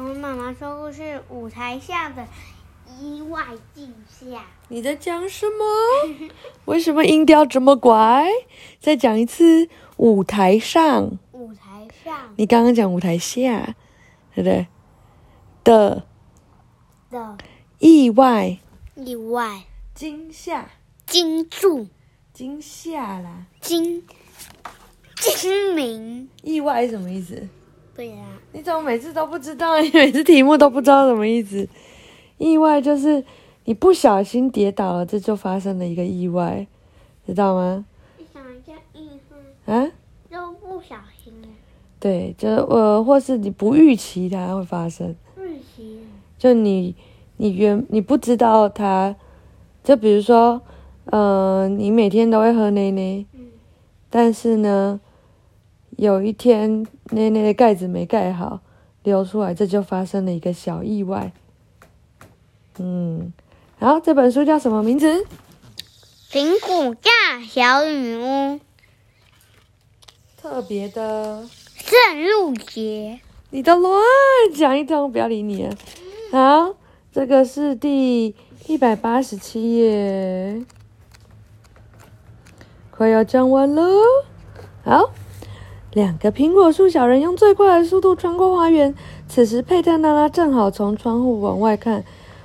我们妈妈说故事，舞台下的意外惊吓。你在讲什么？为什么音调这么怪？再讲一次，舞台上。舞台上你刚刚讲舞台下，对不对？的的意外意外惊吓，惊住惊吓啦！惊精明。意外是什么意思？对呀、你怎么每次都不知道？你每次题目都不知道什么意思？意外就是你不小心跌倒了，这就发生了一个意外，知道吗？你想一下，意外，啊，都不小心。了，对，就呃，或是你不预期它会发生，预期。就你你原你不知道它，就比如说，呃，你每天都会喝奶奶，嗯。但是呢，有一天奶奶的盖子没盖好，流出来，这就发生了一个小意外。嗯，然后这本书叫什么名字？苹果大小女巫特别的，圣路节。你都乱讲一通，不要理你了。好，这个是第一百八十七页，快要讲完了。好，两个苹果树小人用最快的速度穿过花园。此时，佩特娜拉正好从窗户往外看，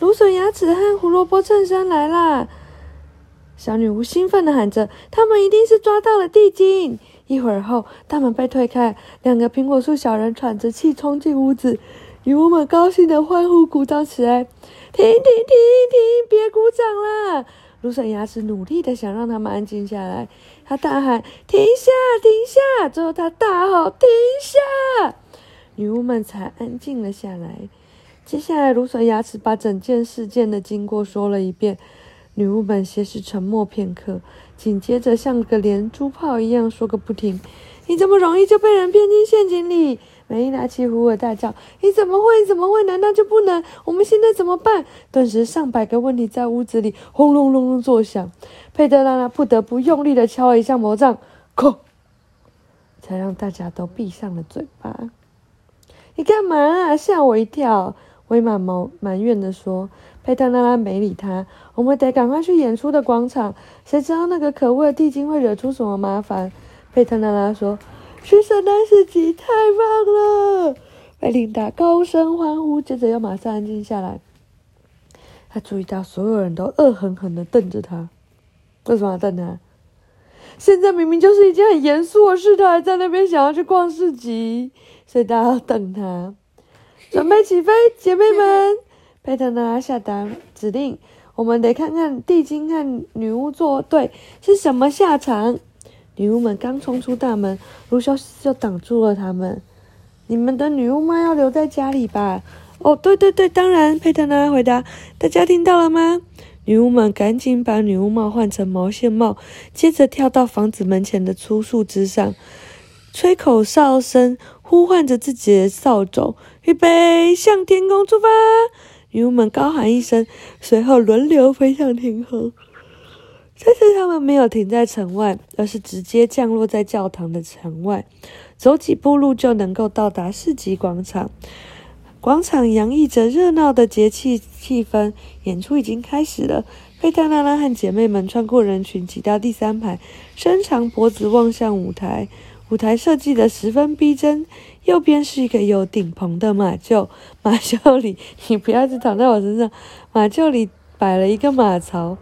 芦笋牙齿和胡萝卜衬衫来啦！小女巫兴奋地喊着：“他们一定是抓到了地精！”一会儿后，大门被推开，两个苹果树小人喘着气冲进屋子。女巫们高兴地欢呼鼓掌起来：“停停停停，别鼓掌啦！”芦笋牙齿努力地想让他们安静下来，他大喊：“停下，停下！”最后他大吼：“停下！”女巫们才安静了下来。接下来，芦笋牙齿把整件事件的经过说了一遍。女巫们先是沉默片刻，紧接着像个连珠炮一样说个不停：“你这么容易就被人骗进陷阱里！”美丽娜气呼呼地大叫：“你怎么会？怎么会？难道就不能？我们现在怎么办？”顿时，上百个问题在屋子里轰隆隆隆作响。佩德拉拉不得不用力地敲了一下魔杖，叩，才让大家都闭上了嘴巴。你干嘛啊？吓我一跳！威玛埋埋怨地说。佩特拉拉没理他。我们得赶快去演出的广场。谁知道那个可恶的地精会惹出什么麻烦？佩特拉拉说：“去圣诞市集太棒了！”贝琳达高声欢呼，接着又马上安静下来。他注意到所有人都恶狠狠的瞪着他。为什么要瞪他？现在明明就是一件很严肃的事，他还在那边想要去逛市集，所以大家要瞪他。准备起飞，姐妹们！佩特拉下达指令：我们得看看地精和女巫作对是什么下场。女巫们刚冲出大门，卢修斯就挡住了他们。你们的女巫妈要留在家里吧？哦，对对对，当然。佩特拉回答：大家听到了吗？女巫们赶紧把女巫帽换成毛线帽，接着跳到房子门前的粗树枝上，吹口哨声，呼唤着自己的扫帚，预备向天空出发。女巫们高喊一声，随后轮流飞向天空。这次他们没有停在城外，而是直接降落在教堂的城外，走几步路就能够到达市集广场。广场洋溢着热闹的节气气氛，演出已经开始了。佩特拉拉和姐妹们穿过人群，挤到第三排，伸长脖子望向舞台。舞台设计的十分逼真，右边是一个有顶棚的马厩，马厩里 你不要一直躺在我身上，马厩里摆了一个马槽，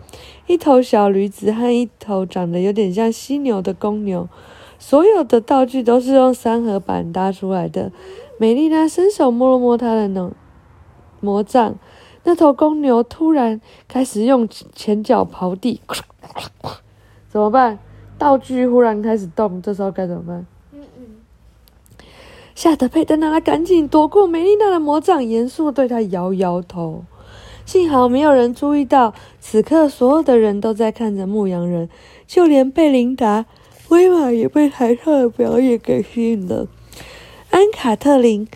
一头小驴子和一头长得有点像犀牛的公牛，所有的道具都是用三合板搭出来的。美丽娜伸手摸了摸她的脑魔杖，那头公牛突然开始用前脚刨地，怎么办？道具忽然开始动，这时候该怎么办？嗯嗯，吓得佩德娜拉赶紧躲过美丽娜的魔杖，严肃地对她摇摇头。幸好没有人注意到，此刻所有的人都在看着牧羊人，就连贝琳达、威玛也被台上的表演给吸引了。安卡特琳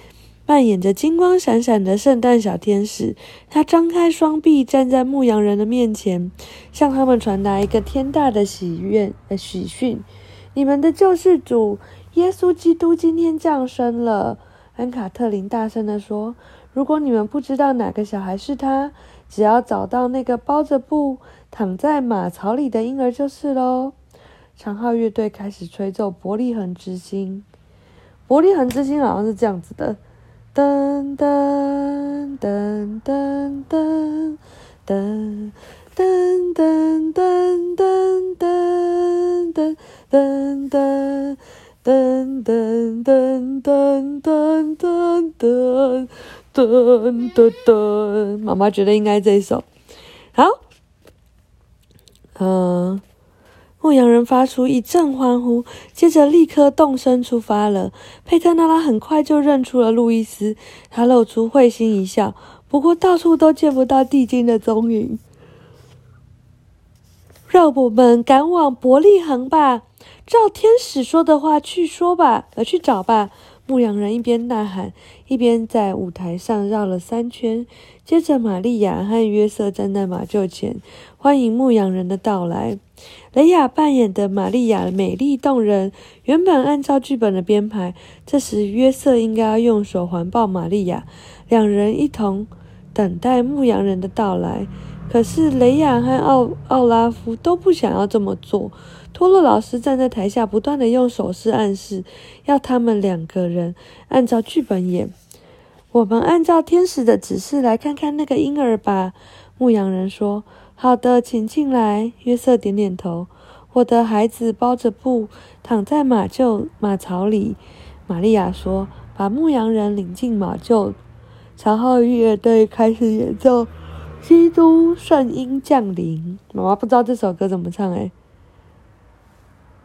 扮演着金光闪闪的圣诞小天使，她张开双臂站在牧羊人的面前，向他们传达一个天大的喜愿呃喜讯：你们的救世主耶稣基督今天降生了。安卡特琳大声地说：“如果你们不知道哪个小孩是他，只要找到那个包着布躺在马槽里的婴儿就是喽。”长号乐队开始吹奏《伯利恒之星》。伯利恒之星好像是这样子的：噔噔噔噔噔噔噔噔噔噔噔噔噔噔。噔噔噔噔噔噔噔噔噔，妈妈觉得应该这首。好，嗯，牧羊人发出一阵欢呼，接着立刻动身出发了。佩特纳拉很快就认出了路易斯，他露出会心一笑。不过到处都见不到地精的踪影，让我们赶往伯利恒吧。照天使说的话去说吧，呃，去找吧。牧羊人一边呐喊，一边在舞台上绕了三圈。接着，玛利亚和约瑟站在马厩前，欢迎牧羊人的到来。雷亚扮演的玛利亚美丽动人。原本按照剧本的编排，这时约瑟应该要用手环抱玛利亚，两人一同等待牧羊人的到来。可是雷亚和奥奥拉夫都不想要这么做。托洛老师站在台下，不断的用手势暗示，要他们两个人按照剧本演。我们按照天使的指示来看看那个婴儿吧。牧羊人说：“好的，请进来。”约瑟点点头。我的孩子包着布躺在马厩马槽里。玛利亚说：“把牧羊人领进马厩。”长号乐队开始演奏《基督圣婴降临》。妈妈不知道这首歌怎么唱哎。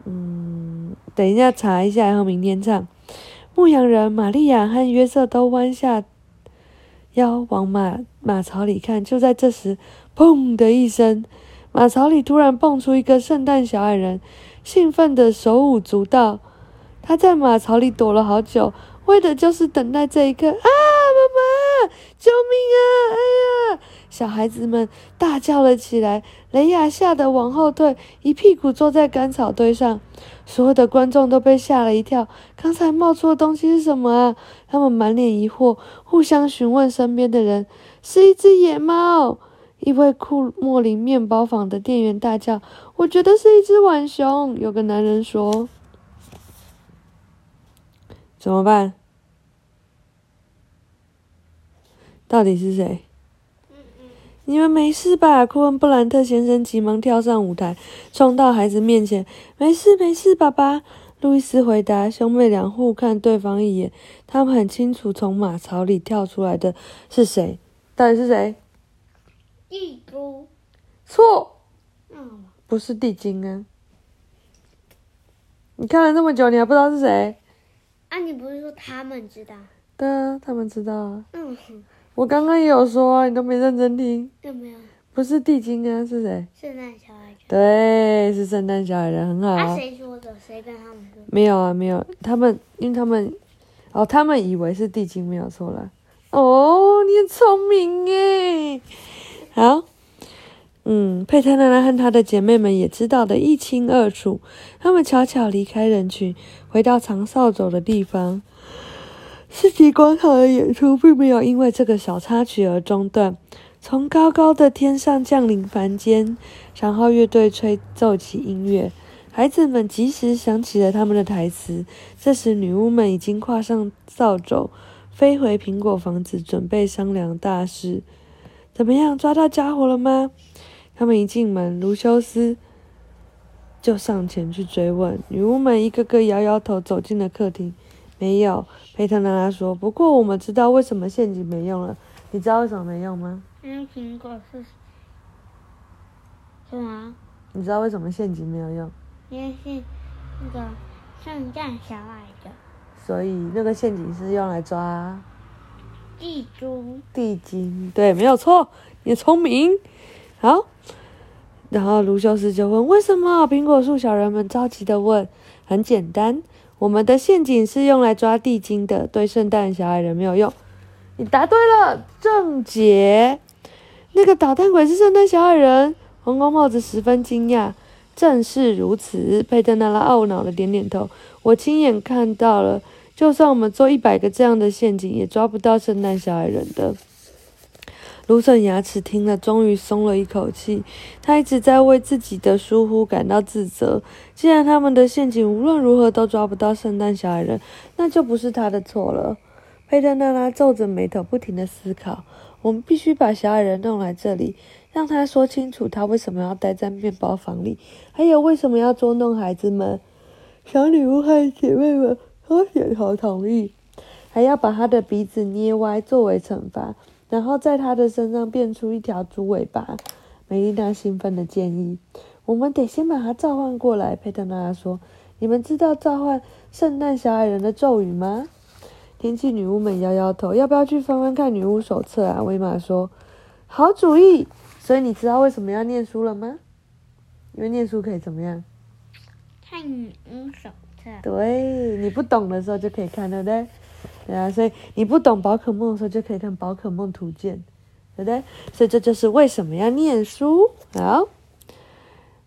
嗯，等一下查一下，然后明天唱。牧羊人玛利亚和约瑟都弯下腰往马马槽里看。就在这时，砰的一声，马槽里突然蹦出一个圣诞小矮人，兴奋的手舞足蹈。他在马槽里躲了好久，为的就是等待这一刻。啊，妈妈，救命啊！哎呀！小孩子们大叫了起来，雷亚吓得往后退，一屁股坐在干草堆上。所有的观众都被吓了一跳，刚才冒出的东西是什么啊？他们满脸疑惑，互相询问身边的人：“是一只野猫。”一位库莫林面包坊的店员大叫：“我觉得是一只浣熊。”有个男人说：“怎么办？到底是谁？”你们没事吧？库恩布兰特先生急忙跳上舞台，冲到孩子面前：“没事，没事，爸爸。”路易斯回答。兄妹俩互看对方一眼，他们很清楚从马槽里跳出来的是谁。到底是谁？地猪。错。嗯。不是地精啊！你看了那么久，你还不知道是谁？啊，你不是说他们知道？对啊，他们知道啊。嗯哼。我刚刚也有说，你都没认真听。有没有？不是地精啊，是谁？圣诞小矮人。对，是圣诞小矮人，很好。啊，谁说的？谁跟他们说？没有啊，没有。他们，因为他们，哦，他们以为是地精，没有错了。哦，你很聪明耶。好，嗯，佩特娜拉和她的姐妹们也知道的一清二楚。他们悄悄离开人群，回到长扫帚的地方。世纪广场的演出并没有因为这个小插曲而中断。从高高的天上降临凡间，长号乐队吹奏起音乐，孩子们及时想起了他们的台词。这时，女巫们已经跨上扫帚，飞回苹果房子，准备商量大事。怎么样，抓到家伙了吗？他们一进门，卢修斯就上前去追问。女巫们一个个摇摇头，走进了客厅。没有，佩特娜拉说。不过我们知道为什么陷阱没用了。你知道为什么没用吗？因为苹果是什么？你知道为什么陷阱没有用？因为是那个圣诞小矮人。所以那个陷阱是用来抓地猪。地精，对，没有错。你聪明。好，然后卢修斯就问：“为什么？”苹果树小人们着急的问：“很简单。”我们的陷阱是用来抓地精的，对圣诞小矮人没有用。你答对了，正解。那个捣蛋鬼是圣诞小矮人。皇冠帽子十分惊讶。正是如此，佩特纳拉懊恼的点点头。我亲眼看到了就算我们做一百个这样的陷阱，也抓不到圣诞小矮人的。卢森牙齿听了，终于松了一口气。他一直在为自己的疏忽感到自责。既然他们的陷阱无论如何都抓不到圣诞小矮人，那就不是他的错了。佩特娜拉皱着眉头，不停地思考：我们必须把小矮人弄来这里，让他说清楚他为什么要待在面包房里，还有为什么要捉弄孩子们。小女巫和姐妹们都点头同意，还要把他的鼻子捏歪作为惩罚。然后在他的身上变出一条猪尾巴，梅丽娜兴奋的建议：“我们得先把他召唤过来。”佩特娜拉说：“你们知道召唤圣诞小矮人的咒语吗？”天气女巫们摇摇头：“要不要去翻翻看女巫手册啊？”威玛说：“好主意。”所以你知道为什么要念书了吗？因为念书可以怎么样？看女巫手册。对，你不懂的时候就可以看，对不对？对啊，所以你不懂宝可梦的时候，就可以看《宝可梦图鉴》，对不对？所以这就是为什么要念书。好，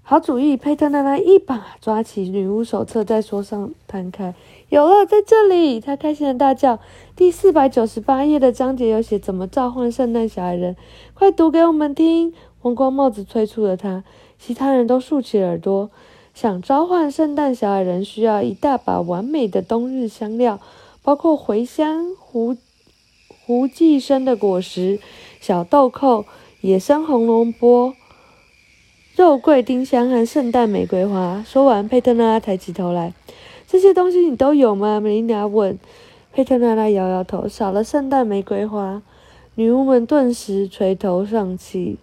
好主意！佩特娜拉一把抓起女巫手册，在桌上摊开，有了，在这里！他开心的大叫：“第四百九十八页的章节有写怎么召唤圣诞小矮人，快读给我们听！”红光帽子催促了他，其他人都竖起耳朵。想召唤圣诞小矮人，需要一大把完美的冬日香料。包括茴香、胡胡寄生的果实、小豆蔻、野生红萝卜、肉桂、丁香和圣诞玫瑰花。说完，佩特娜拉抬起头来：“这些东西你都有吗？”梅琳达问。佩特娜拉摇摇头：“少了圣诞玫瑰花。”女巫们顿时垂头丧气。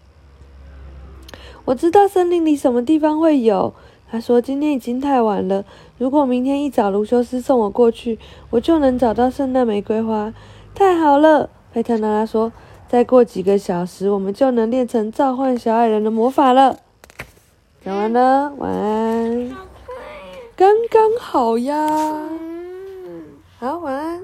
我知道森林里什么地方会有。他说：“今天已经太晚了。如果明天一早卢修斯送我过去，我就能找到圣诞玫瑰花。太好了！”佩特拉拉说：“再过几个小时，我们就能练成召唤小矮人的魔法了。”讲完了，晚安。刚刚好呀。嗯。好，晚安。